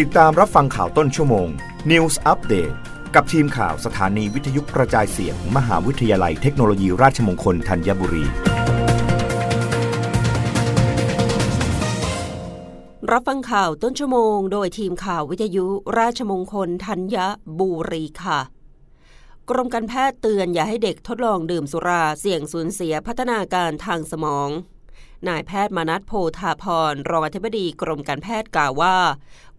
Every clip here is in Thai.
ติดตามรับฟังข่าวต้นชั่วโมง News Update กับทีมข่าวสถานีวิทยุกระจายเสียงมมหาวิทยาลัยเทคโนโลยีราชมงคลธัญบุรี รับฟังข่าวต้นชั่วโมง โดยทีมข่าววิทยุราชมงคลธัญบุรีค่ะ กรมการแพทย์เตือนอย่าให้เด็กทดลองดื่มสุราเสี่ยงสูญเสียพัฒนาการทางสมอง นายแพทย์มานัทโพธาพรรองอธิบดีกรมการแพทย์กล่าวว่า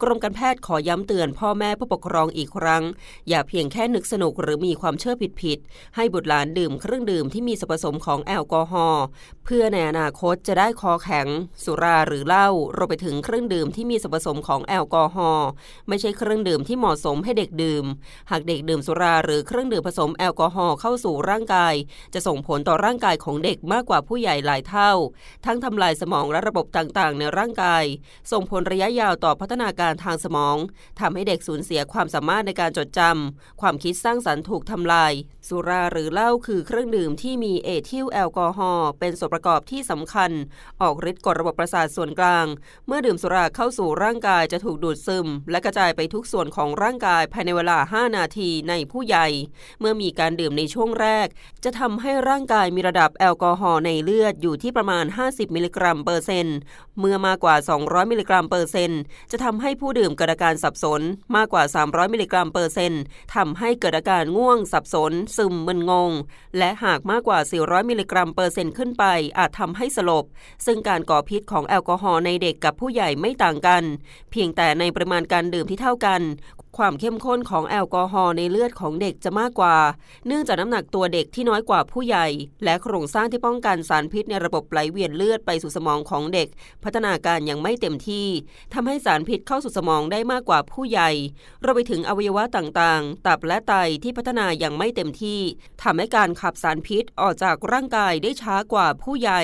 กรมการแพทย์ขอย้ำเตือนพ่อแม่ผู้ปกครองอีกครั้ง อย่าเพียงแค่นึกสนุกหรือมีความเชื่อผิดๆให้บุตรหลานดื่มเครื่องดื่มที่มีส่วนผสมของแอลกอฮอล์เพื่อในอนาคตจะได้คอแข็ง สุราหรือเหล้ารวมไปถึงเครื่องดื่มที่มีส่วนผสมของแอลกอฮอล์ไม่ใช่เครื่องดื่มที่เหมาะสมให้เด็กดื่ม หากเด็กดื่มสุราหรือเครื่องดื่มผสมแอลกอฮอล์เข้าสู่ร่างกาย จะส่งผลต่อร่างกายของเด็กมากกว่าผู้ใหญ่หลายเท่าทั้งทำลายสมองและระบบต่างๆ ในร่างกาย ส่งผลระยะยาวต่อพัฒนาการทางสมองทำให้เด็กสูญเสียความสามารถในการจดจำความคิดสร้างสรรค์ถูกทำลาย สุราหรือเหล้าคือเครื่องดื่มที่มีเอทิลแอลกอฮอล์เป็นส่วนประกอบที่สำคัญ ออกฤทธิ์กดระบบประสาทส่วนกลาง เมื่อดื่มสุราเข้าสู่ร่างกายจะถูกดูดซึม และกระจายไปทุกส่วนของร่างกายภายในเวลา 5 นาทีในผู้ใหญ่ เมื่อมีการดื่มในช่วงแรก จะทำให้ร่างกายมีระดับแอลกอฮอล์ในเลือดอยู่ที่ประมาณ 50มิลลิกรัมเปอร์เซนต์เมื่อมากกว่า 200 มิลลิกรัมเปอร์เซนต์จะทำให้ผู้ดื่มเกิดอาการสับสน มากกว่า 300 มิลลิกรัมเปอร์เซนต์ทำให้เกิดอาการง่วง สับสน ซึมมึนงง และหากมากกว่า 400 มิลลิกรัมเปอร์เซนต์ขึ้นไป อาจทำให้สลบ ซึ่งการก่อพิษของแอลกอฮอล์ในเด็กกับผู้ใหญ่ไม่ต่างกัน เพียงแต่ในปริมาณการดื่มที่เท่ากัน ความเข้มข้นของแอลกอฮอล์ในเลือดของเด็กจะมากกว่า เนื่องจากน้ำหนักตัวเด็กที่น้อยกว่าผู้ใหญ่ และโครงสร้างที่ป้องกันสารพิษในระบบไหลเวียนเลือดไปสู่สมองของเด็ก พัฒนาการยังไม่เต็มที่ทำให้สารพิษเข้าสู่สมองได้มากกว่าผู้ใหญ่เราไปถึงอวัยวะต่างๆ ตับและไตที่พัฒนายังไม่เต็มที่ทำให้การขับสารพิษออกจากร่างกายได้ช้ากว่าผู้ใหญ่